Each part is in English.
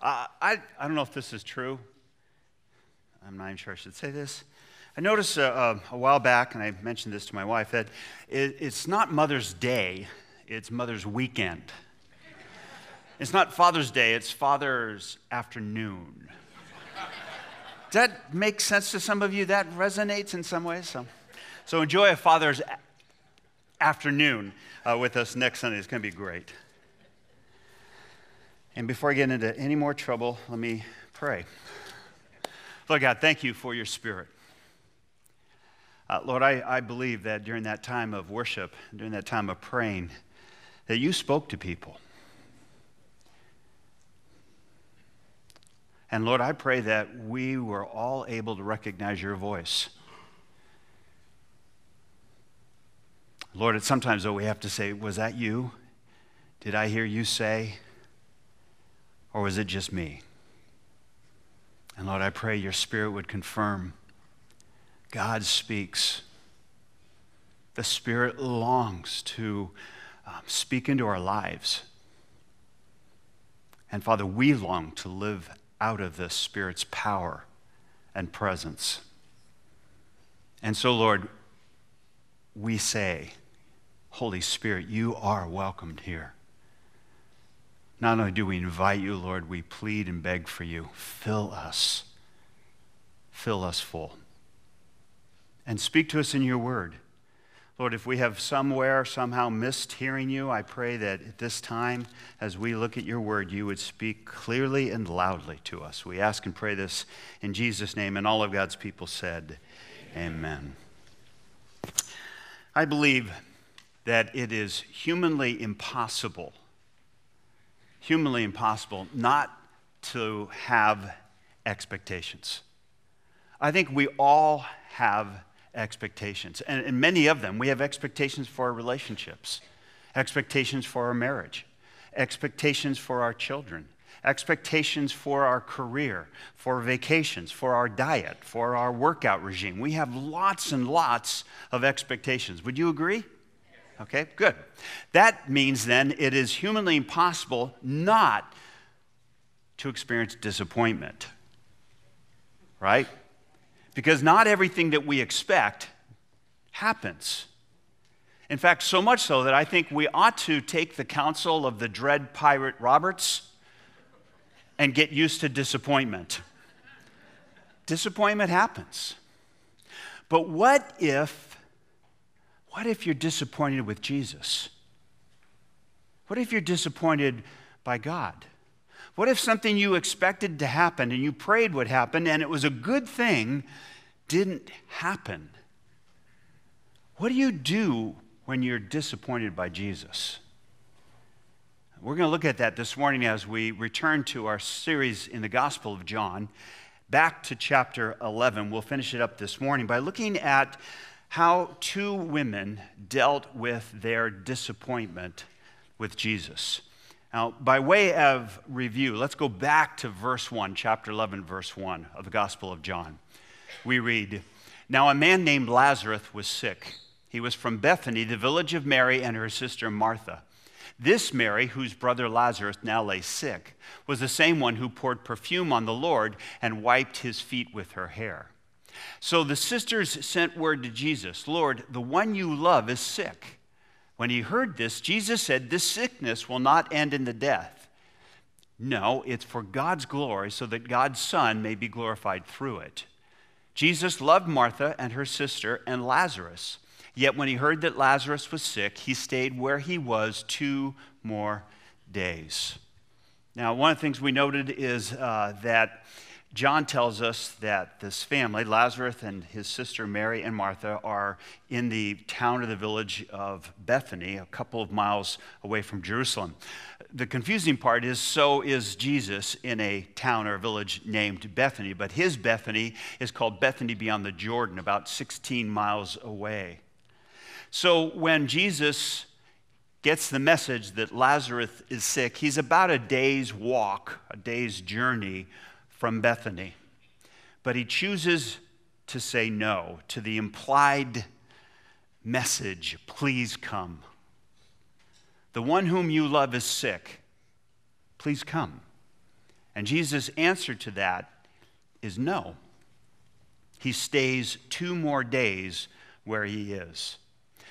Uh, I, I don't know if this is true. I'm not even sure I should say this. I noticed uh, uh, a while back, and I mentioned this to my wife, that it, it's not Mother's Day, it's Mother's Weekend. It's not Father's Day, it's Father's Afternoon. Does that make sense to some of you? That resonates in some ways? So, so enjoy a Father's a- Afternoon uh, with us next Sunday. It's going to be great. And before I get into any more trouble, let me pray. Lord God, thank you for your spirit. Uh, Lord, I, I believe that during that time of worship, during that time of praying, that you spoke to people. And Lord, I pray that we were all able to recognize your voice. Lord, it's sometimes though we have to say, Was that you? Did I hear you say? Or was it just me? And Lord, I pray your spirit would confirm God speaks. The Spirit longs to um, speak into our lives. And Father, we long to live out of the Spirit's power and presence. And so, Lord, we say, Holy Spirit, you are welcomed here. Not only do we invite you, Lord, we plead and beg for you. Fill us. Fill us full. And speak to us in your word. Lord, if we have somewhere somehow missed hearing you, I pray that at this time, as we look at your word, you would speak clearly and loudly to us. We ask and pray this in Jesus' name, and all of God's people said, Amen. Amen. I believe that it is humanly impossible humanly impossible not to have expectations. I think we all have expectations, and, and, many of them. We have expectations for our relationships, expectations for our marriage, expectations for our children, expectations for our career, for vacations, for our diet, for our workout regime. We have lots and lots of expectations. Would you agree? Okay, good. That means then it is humanly impossible not to experience disappointment, right? Because not everything that we expect happens. In fact, so much so that I think we ought to take the counsel of the dread pirate Roberts and get used to disappointment. Disappointment happens. But what if what if you're disappointed with Jesus? What if you're disappointed by God? What if something you expected to happen and you prayed would happen and it was a good thing didn't happen? What do you do when you're disappointed by Jesus? We're going to look at that this morning as we return to our series in the Gospel of John. Back to chapter 11. We'll finish it up this morning by looking at how two women dealt with their disappointment with Jesus. Now, by way of review, let's go back to verse 1, chapter 11, verse 1 of the Gospel of John. We read Now a man named Lazarus was sick. He was from Bethany, the village of Mary and her sister Martha. This Mary, whose brother Lazarus now lay sick, was the same one who poured perfume on the Lord and wiped his feet with her hair. So the sisters sent word to Jesus Lord, the one you love is sick. When he heard this, Jesus said, This sickness will not end in the death. No, it's for God's glory, so that God's Son may be glorified through it. Jesus loved Martha and her sister and Lazarus. Yet when he heard that Lazarus was sick, he stayed where he was two more days. Now, one of the things we noted is uh, that John tells us that this family, Lazarus and his sister Mary and Martha, are in the town or the village of Bethany, a couple of miles away from Jerusalem. The confusing part is so is Jesus in a town or a village named Bethany, but his Bethany is called Bethany beyond the Jordan, about 16 miles away. So when Jesus gets the message that Lazarus is sick, he's about a day's walk, a day's journey from Bethany. But he chooses to say no to the implied message please come. The one whom you love is sick. Please come. And Jesus' answer to that is no. He stays two more days where he is.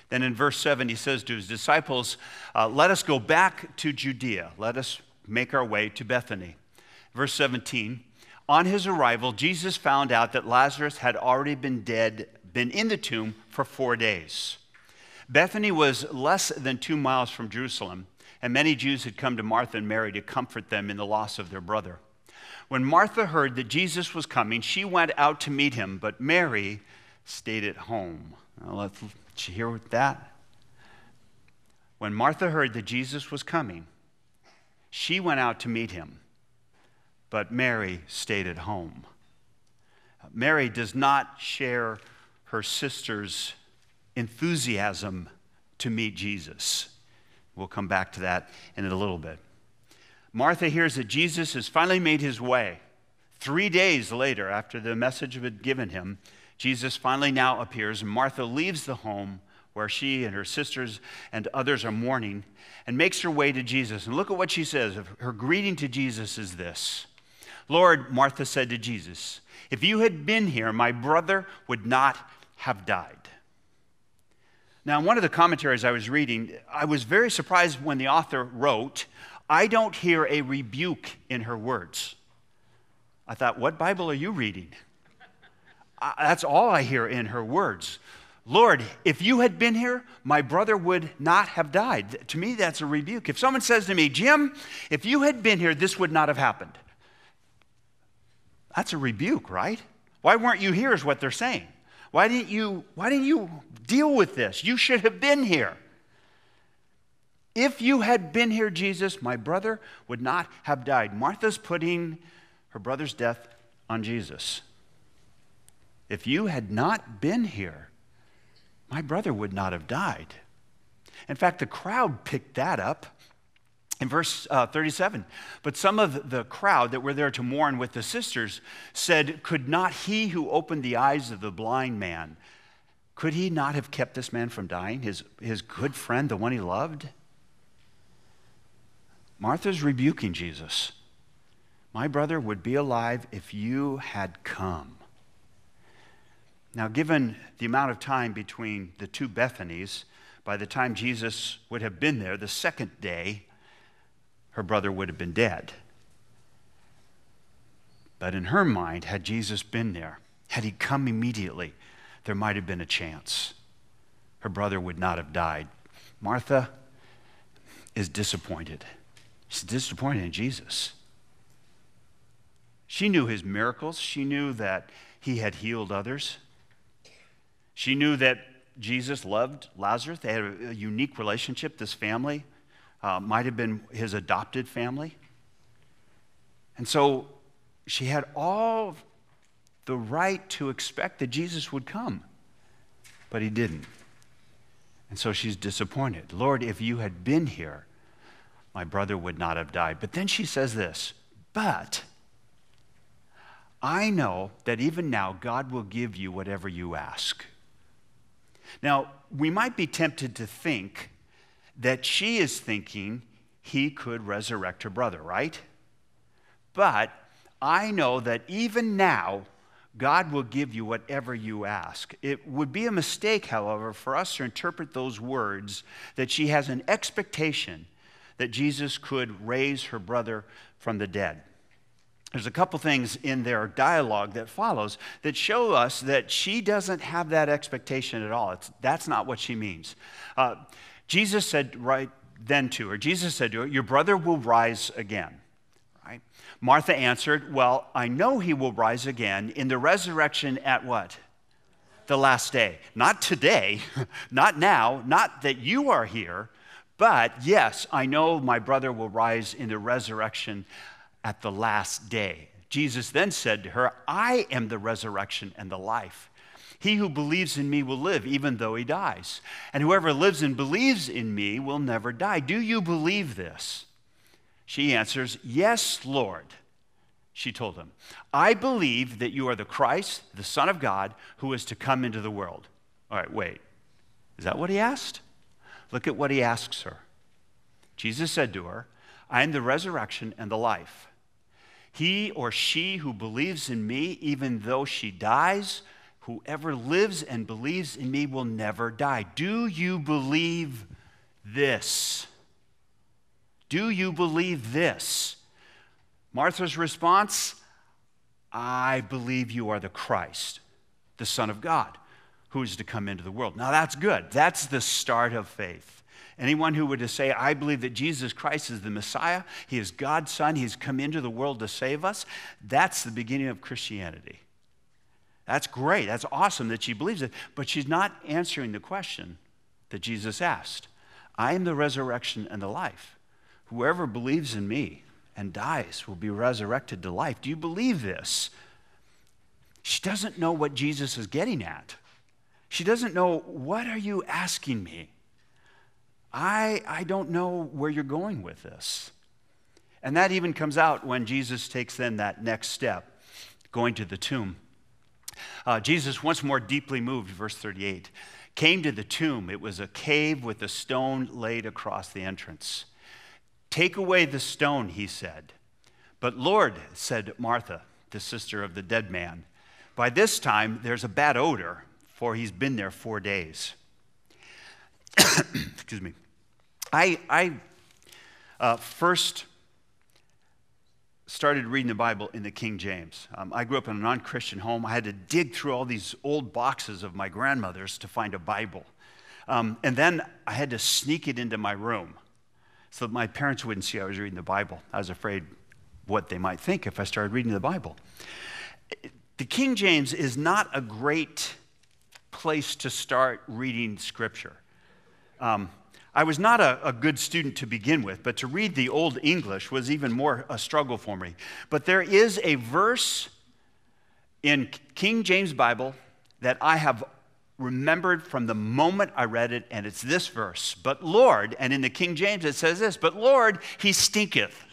Then in verse 7, he says to his disciples, uh, Let us go back to Judea. Let us make our way to Bethany. Verse 17, on his arrival, Jesus found out that Lazarus had already been dead, been in the tomb for four days. Bethany was less than two miles from Jerusalem, and many Jews had come to Martha and Mary to comfort them in the loss of their brother. When Martha heard that Jesus was coming, she went out to meet him, but Mary stayed at home. Now let's, did you hear that? When Martha heard that Jesus was coming, she went out to meet him, but Mary stayed at home. Mary does not share her sister's enthusiasm to meet Jesus. We'll come back to that in a little bit. Martha hears that Jesus has finally made his way. Three days later, after the message had been given him, Jesus finally now appears, and Martha leaves the home where she and her sisters and others are mourning and makes her way to Jesus. And look at what she says. Her greeting to Jesus is this Lord, Martha said to Jesus, if you had been here, my brother would not have died. Now, in one of the commentaries I was reading, I was very surprised when the author wrote, I don't hear a rebuke in her words. I thought, what Bible are you reading? that's all I hear in her words. Lord, if you had been here, my brother would not have died. To me, that's a rebuke. If someone says to me, Jim, if you had been here, this would not have happened. That's a rebuke, right? Why weren't you here, is what they're saying. Why didn't you, why didn't you deal with this? You should have been here. If you had been here, Jesus, my brother would not have died. Martha's putting her brother's death on Jesus. If you had not been here, my brother would not have died. In fact, the crowd picked that up in verse uh, 37, but some of the crowd that were there to mourn with the sisters said, Could not he who opened the eyes of the blind man, could he not have kept this man from dying, his, his good friend, the one he loved? Martha's rebuking Jesus. My brother would be alive if you had come. Now, given the amount of time between the two Bethanies, by the time Jesus would have been there the second day, her brother would have been dead. But in her mind, had Jesus been there, had he come immediately, there might have been a chance. Her brother would not have died. Martha is disappointed. She's disappointed in Jesus. She knew his miracles, she knew that he had healed others. She knew that Jesus loved Lazarus. They had a, unique relationship, this family uh, might have been his adopted family. And so she had all the right to expect that Jesus would come, but he didn't. And so she's disappointed. Lord, if you had been here, my brother would not have died. But then she says this, but I know that even now God will give you whatever you ask. Now, we might be tempted to think that she is thinking he could resurrect her brother, right? But I know that even now, God will give you whatever you ask. It would be a mistake, however, for us to interpret those words that she has an expectation that Jesus could raise her brother from the dead. There's a couple things in their dialogue that follows that show us that she doesn't have that expectation at all. It's, that's not what she means. Uh, Jesus said right then to her, Jesus said to her, Your brother will rise again. Right? Martha answered, Well, I know he will rise again in the resurrection at what? The last day. Not today, not now, not that you are here, but yes, I know my brother will rise in the resurrection at the last day. Jesus then said to her, I am the resurrection and the life. He who believes in me will live even though he dies. And whoever lives and believes in me will never die. Do you believe this? She answers, Yes, Lord. She told him, I believe that you are the Christ, the Son of God, who is to come into the world. All right, wait. Is that what he asked? Look at what he asks her. Jesus said to her, I am the resurrection and the life. He or she who believes in me, even though she dies, whoever lives and believes in me will never die. Do you believe this? Do you believe this? Martha's response I believe you are the Christ, the Son of God, who is to come into the world. Now that's good. That's the start of faith. Anyone who were to say, I believe that Jesus Christ is the Messiah, He is God's Son, He's come into the world to save us, that's the beginning of Christianity. That's great. That's awesome that she believes it. But she's not answering the question that Jesus asked I am the resurrection and the life. Whoever believes in me and dies will be resurrected to life. Do you believe this? She doesn't know what Jesus is getting at. She doesn't know, what are you asking me? I, I don't know where you're going with this. And that even comes out when Jesus takes then that next step, going to the tomb. Uh, Jesus, once more deeply moved, verse 38, came to the tomb. It was a cave with a stone laid across the entrance. Take away the stone, he said. But Lord, said Martha, the sister of the dead man, by this time there's a bad odor, for he's been there four days. Excuse me. I, I uh, first started reading the Bible in the King James. Um, I grew up in a non Christian home. I had to dig through all these old boxes of my grandmother's to find a Bible. Um, and then I had to sneak it into my room so that my parents wouldn't see I was reading the Bible. I was afraid what they might think if I started reading the Bible. The King James is not a great place to start reading Scripture. Um, I was not a, a, good student to begin with, but to read the Old English was even more a struggle for me. But there is a verse in King James Bible that I have remembered from the moment I read it, and it's this verse. But Lord, and in the King James it says this, but Lord, he stinketh.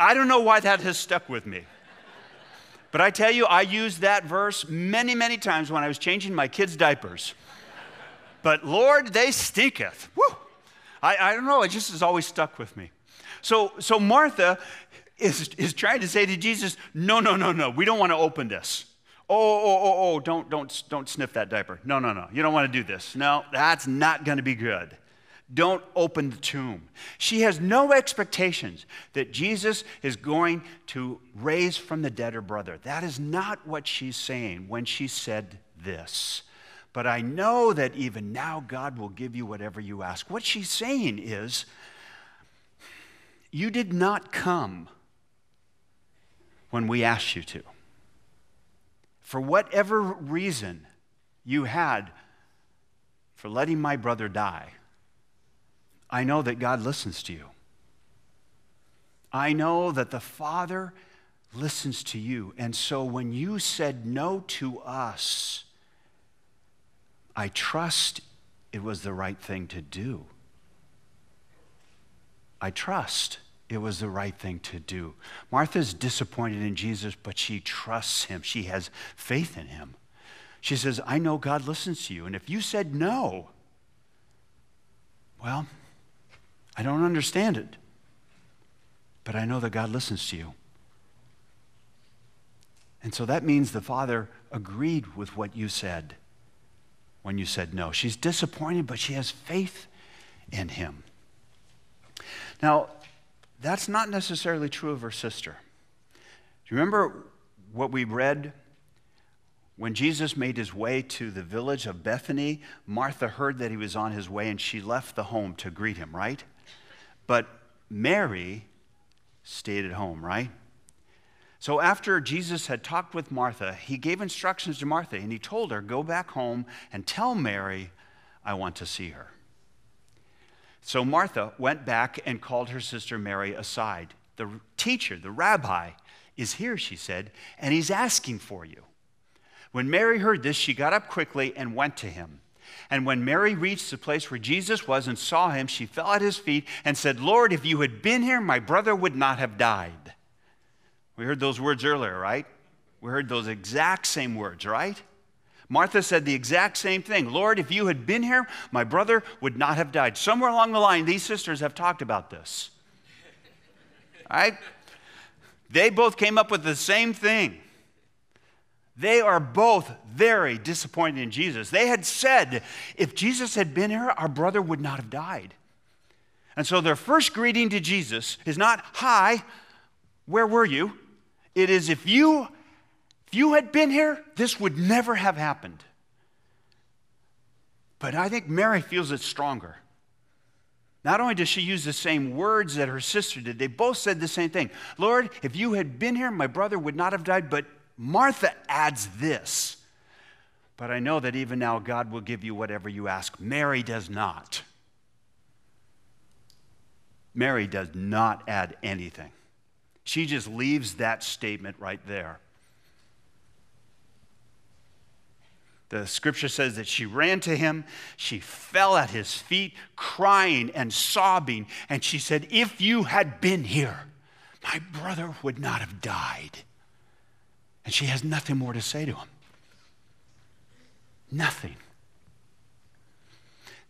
I don't know why that has stuck with me. But I tell you, I used that verse many, many times when I was changing my kids' diapers. But Lord, they stinketh. Woo! I, I don't know, it just has always stuck with me. So, so Martha is, is trying to say to Jesus, no, no, no, no, we don't want to open this. Oh, oh, oh, oh, oh, don't, don't, don't sniff that diaper. No, no, no, you don't want to do this. No, that's not going to be good. Don't open the tomb. She has no expectations that Jesus is going to raise from the dead her brother. That is not what she's saying when she said this. But I know that even now God will give you whatever you ask. What she's saying is, you did not come when we asked you to for whatever reason you had for letting my brother die, I know that God listens to you. I know that the Father listens to you. And so when you said no to us, I trust it was the right thing to do. I trust it was the right thing to do. Martha's disappointed in Jesus, but she trusts him. She has faith in him. She says, I know God listens to you. And if you said no, well, I don't understand it, but I know that God listens to you. And so that means the Father agreed with what you said when you said no. She's disappointed, but she has faith in him. Now, that's not necessarily true of her sister. Do you remember what we read? When Jesus made his way to the village of Bethany, Martha heard that he was on his way and she left the home to greet him, right? But Mary stayed at home, right? So after Jesus had talked with Martha, he gave instructions to Martha and he told her, Go back home and tell Mary, I want to see her. So Martha went back and called her sister Mary aside. The teacher, the rabbi, is here, she said, and he's asking for you. When Mary heard this, she got up quickly and went to him. And when Mary reached the place where Jesus was and saw him, she fell at his feet and said, Lord, if you had been here, my brother would not have died. We heard those words earlier, right? We heard those exact same words, right? Martha said the exact same thing Lord, if you had been here, my brother would not have died. Somewhere along the line, these sisters have talked about this. I, they both came up with the same thing. They are both very disappointed in Jesus. They had said, if Jesus had been here, our brother would not have died. And so their first greeting to Jesus is not, Hi, where were you? It is, if you, if you had been here, this would never have happened. But I think Mary feels it stronger. Not only does she use the same words that her sister did, they both said the same thing Lord, if you had been here, my brother would not have died. But Martha adds this. But I know that even now God will give you whatever you ask. Mary does not. Mary does not add anything. She just leaves that statement right there. The scripture says that she ran to him, she fell at his feet, crying and sobbing, and she said, If you had been here, my brother would not have died. And she has nothing more to say to him. Nothing.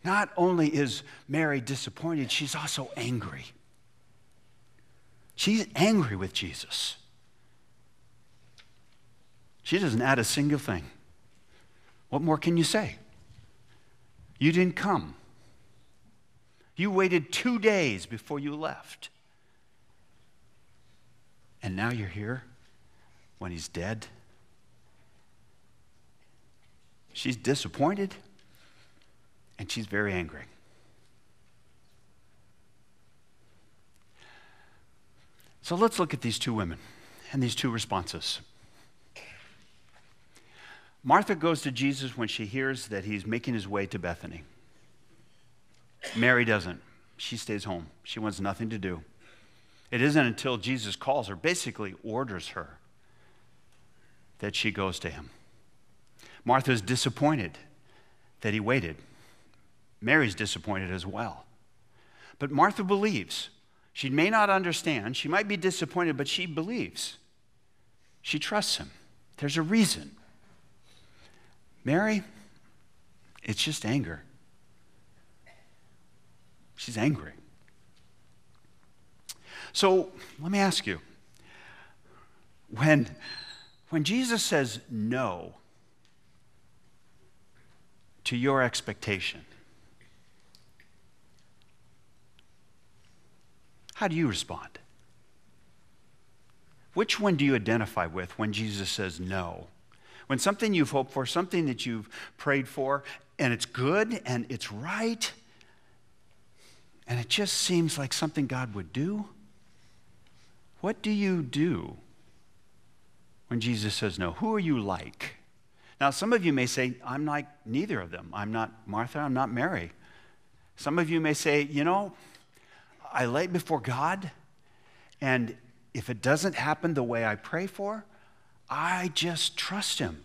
Not only is Mary disappointed, she's also angry. She's angry with Jesus. She doesn't add a single thing. What more can you say? You didn't come. You waited two days before you left. And now you're here when he's dead. She's disappointed and she's very angry. So let's look at these two women and these two responses. Martha goes to Jesus when she hears that he's making his way to Bethany. Mary doesn't. She stays home. She wants nothing to do. It isn't until Jesus calls her, basically orders her, that she goes to him. Martha's disappointed that he waited. Mary's disappointed as well. But Martha believes. She may not understand, she might be disappointed, but she believes. She trusts him. There's a reason. Mary, it's just anger. She's angry. So let me ask you when, when Jesus says no to your expectation, how do you respond? Which one do you identify with when Jesus says no? When something you've hoped for, something that you've prayed for, and it's good and it's right, and it just seems like something God would do, what do you do when Jesus says no? Who are you like? Now, some of you may say, I'm like neither of them. I'm not Martha, I'm not Mary. Some of you may say, you know, I lay it before God, and if it doesn't happen the way I pray for, I just trust him.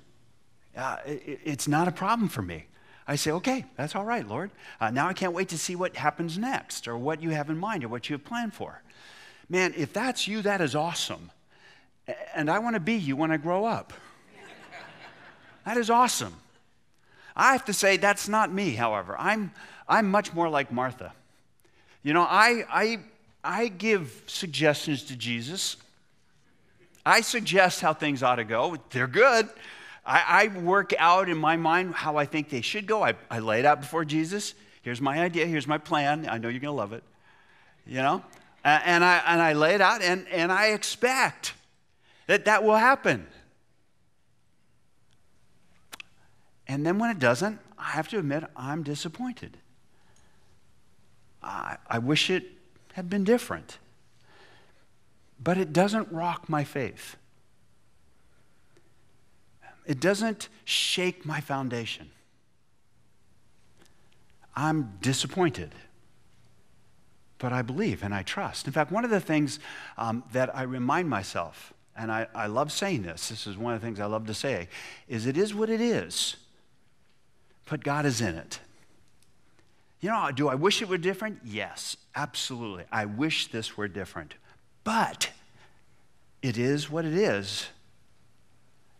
Uh, it, it's not a problem for me. I say, okay, that's all right, Lord. Uh, now I can't wait to see what happens next or what you have in mind or what you have planned for. Man, if that's you, that is awesome. And I want to be you when I grow up. that is awesome. I have to say, that's not me, however. I'm, I'm much more like Martha. You know, I, I, I give suggestions to Jesus. I suggest how things ought to go. They're good. I, I work out in my mind how I think they should go. I, I lay it out before Jesus. Here's my idea. Here's my plan. I know you're going to love it. You know? And I, and I lay it out, and, and I expect that that will happen. And then when it doesn't, I have to admit I'm disappointed. I, wish it had been different but it doesn't rock my faith. It doesn't shake my foundation. I'm disappointed, but I believe and I trust. In fact, one of the things um, that I remind myself, and I, I love saying this, this is one of the things I love to say, is it is what it is, but God is in it. You know, do I wish it were different? Yes, absolutely. I wish this were different. But it is what it is.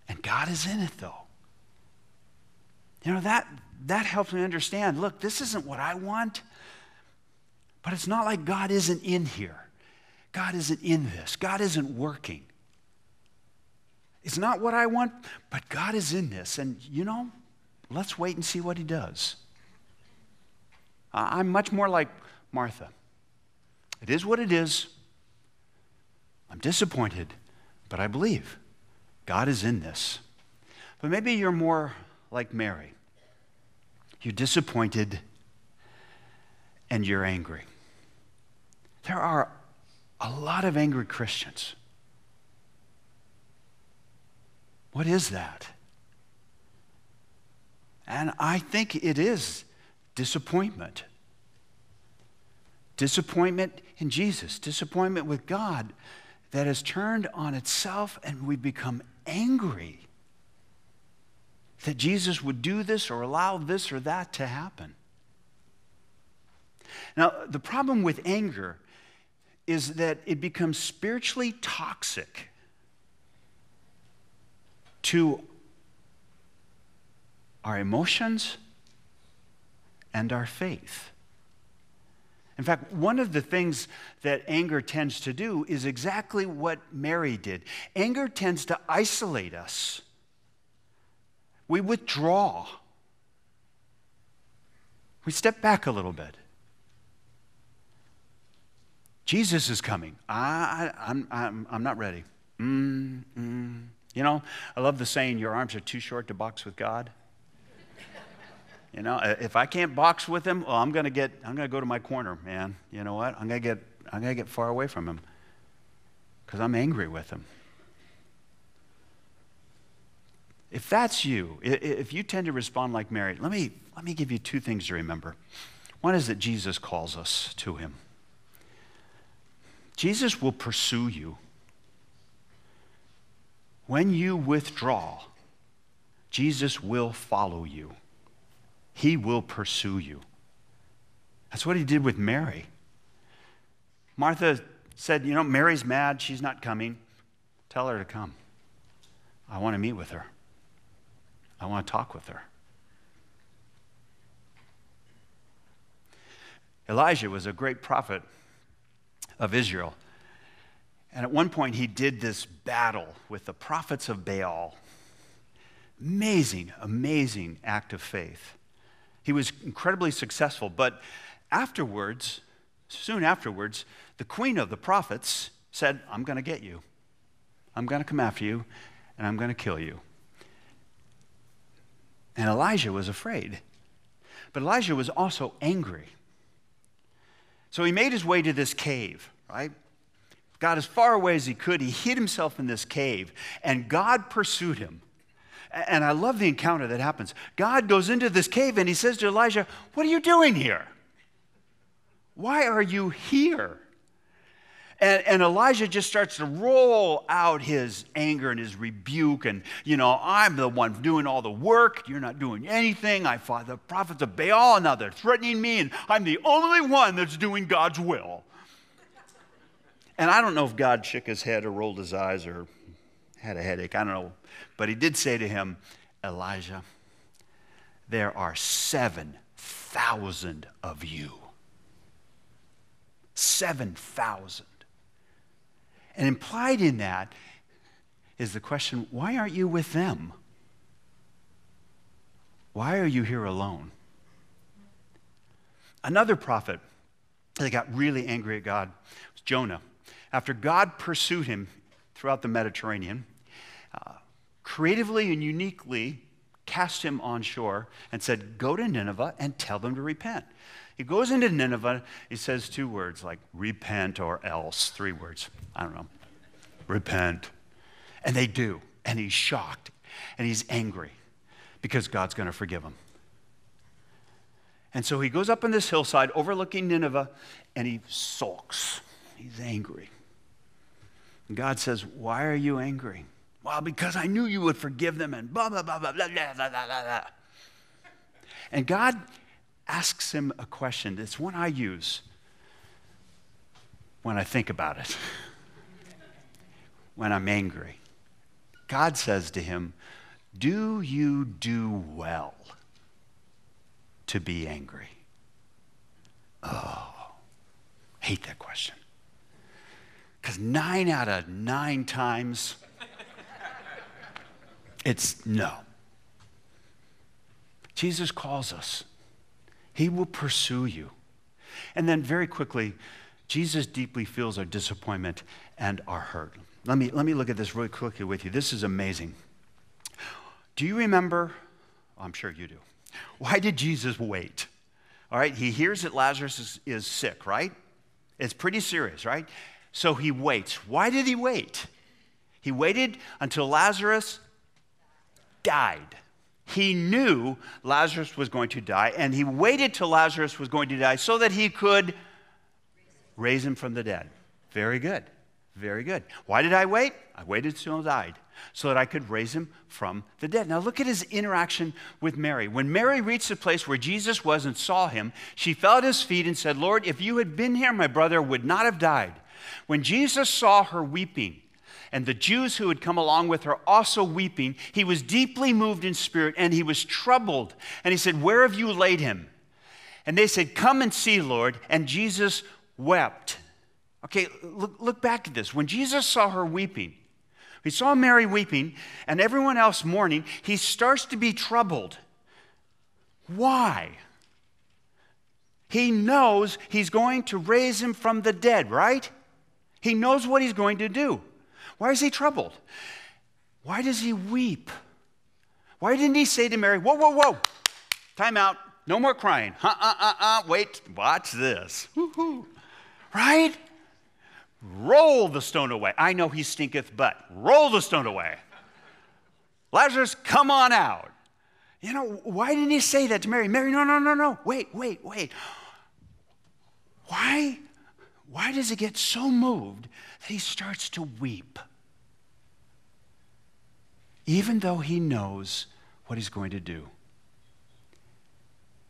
And God is in it, though. You know, that, that helps me understand look, this isn't what I want, but it's not like God isn't in here. God isn't in this, God isn't working. It's not what I want, but God is in this. And you know, let's wait and see what He does. I'm much more like Martha. It is what it is. I'm disappointed, but I believe God is in this. But maybe you're more like Mary. You're disappointed and you're angry. There are a lot of angry Christians. What is that? And I think it is disappointment. Disappointment in Jesus, disappointment with God that has turned on itself and we become angry that Jesus would do this or allow this or that to happen. Now, the problem with anger is that it becomes spiritually toxic to our emotions and our faith. In fact, one of the things that anger tends to do is exactly what Mary did. Anger tends to isolate us, we withdraw, we step back a little bit. Jesus is coming. I, am I'm, I'm, I'm not ready. Mm, mm. You know, I love the saying, your arms are too short to box with God. You know, if I can't box with him, well, I'm gonna get, I'm gonna go to my corner, man. You know what? I'm gonna get, I'm gonna get far away from him because I'm angry with him. If that's you, if you tend to respond like Mary, let me, let me give you two things to remember. One is that Jesus calls us to him. Jesus will pursue you. When you withdraw, Jesus will follow you. He will pursue you. That's what he did with Mary. Martha said, You know, Mary's mad. She's not coming. Tell her to come. I want to meet with her, I want to talk with her. Elijah was a great prophet of Israel. And at one point, he did this battle with the prophets of Baal. Amazing, amazing act of faith. He was incredibly successful, but afterwards, soon afterwards, the queen of the prophets said, I'm going to get you. I'm going to come after you, and I'm going to kill you. And Elijah was afraid. But Elijah was also angry. So he made his way to this cave, right? Got as far away as he could. He hid himself in this cave, and God pursued him. And I love the encounter that happens. God goes into this cave and he says to Elijah, What are you doing here? Why are you here? And, and, Elijah just starts to roll out his anger and his rebuke. And, you know, I'm the one doing all the work. You're not doing anything. I fought the prophets of Baal, now they're threatening me, and I'm the only one that's doing God's will. And I don't know if God shook his head or rolled his eyes or had a headache. I don't know. But he did say to him, Elijah, there are 7,000 of you. 7,000. And implied in that is the question why aren't you with them? Why are you here alone? Another prophet that got really angry at God was Jonah. After God pursued him throughout the Mediterranean, creatively and uniquely cast him on shore and said, Go to Nineveh and tell them to repent. He goes into Nineveh, he says two words like repent or else, three words. I don't know. Repent. And they do. And he's shocked and he's angry because God's going to forgive him. And so he goes up on this hillside overlooking Nineveh and he sulks. He's angry. And God says, Why are you angry? Well, because I knew you would forgive them and blah, blah, blah, blah, blah, blah, blah, blah, blah. And God asks him a question. It's one I use when I think about it, when I'm angry. God says to him, Do you do well to be angry? Oh, hate that question. Because nine out of nine times, it's no. Jesus calls us, He will pursue you. And then, very quickly, Jesus deeply feels our disappointment and our hurt. Let me, let me look at this really quickly with you. This is amazing. Do you remember? Oh, I'm sure you do. Why did Jesus wait? All right, he hears that Lazarus is, is sick, right? It's pretty serious, right? So he waits. Why did he wait? He waited until Lazarus died. He knew Lazarus was going to die, and he waited till Lazarus was going to die so that he could raise him from the dead. Very good. Very good. Why did I wait? I waited until he died so that I could raise him from the dead. Now look at his interaction with Mary. When Mary reached the place where Jesus was and saw him, she fell at his feet and said, Lord, if you had been here, my brother would not have died. When Jesus saw her weeping, and the Jews who had come along with her also weeping, he was deeply moved in spirit and he was troubled. And he said, Where have you laid him? And they said, Come and see, Lord. And Jesus wept. Okay, look, look back at this. When Jesus saw her weeping, he saw Mary weeping and everyone else mourning, he starts to be troubled. Why? He knows he's going to raise him from the dead, right? He knows what he's going to do. Why is he troubled? Why does he weep? Why didn't he say to Mary, Whoa, whoa, whoa, time out, no more crying. Uh, uh, uh, uh, wait, watch this. Woo-hoo. Right? Roll the stone away. I know he stinketh, but roll the stone away. Lazarus, come on out. You know, why didn't he say that to Mary? Mary, no, no, no, no. Wait, wait, wait. Why, does he get so moved that he starts to weep? Even though he knows what he's going to do.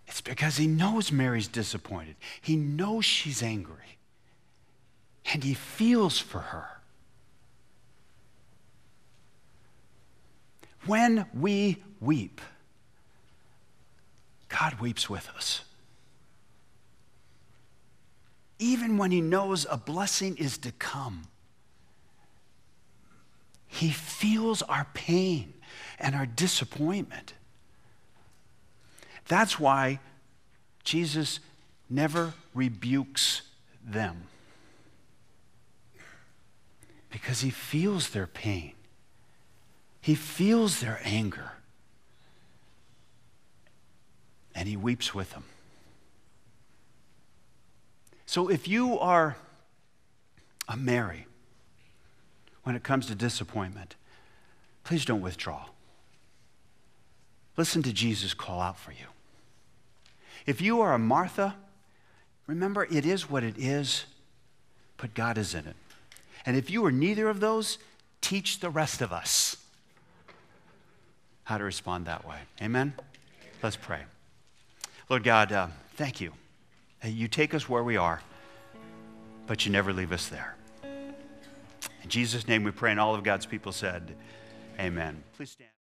It's because he knows Mary's disappointed. He knows she's angry and he feels for her. When we weep, God weeps with us. Even when he knows a blessing is to come, he feels our pain and our disappointment. That's why Jesus never rebukes them because he feels their pain, he feels their anger, and he weeps with them. So if you are a Mary when it comes to disappointment, please don't withdraw. Listen to Jesus call out for you. If you are a Martha, remember it is what it is, but God is in it. And if you are neither of those, teach the rest of us how to respond that way. Amen? Let's pray. Lord God, uh, thank you. You take us where we are, but you never leave us there. In Jesus' name we pray, and all of God's people said, Amen. Please stand.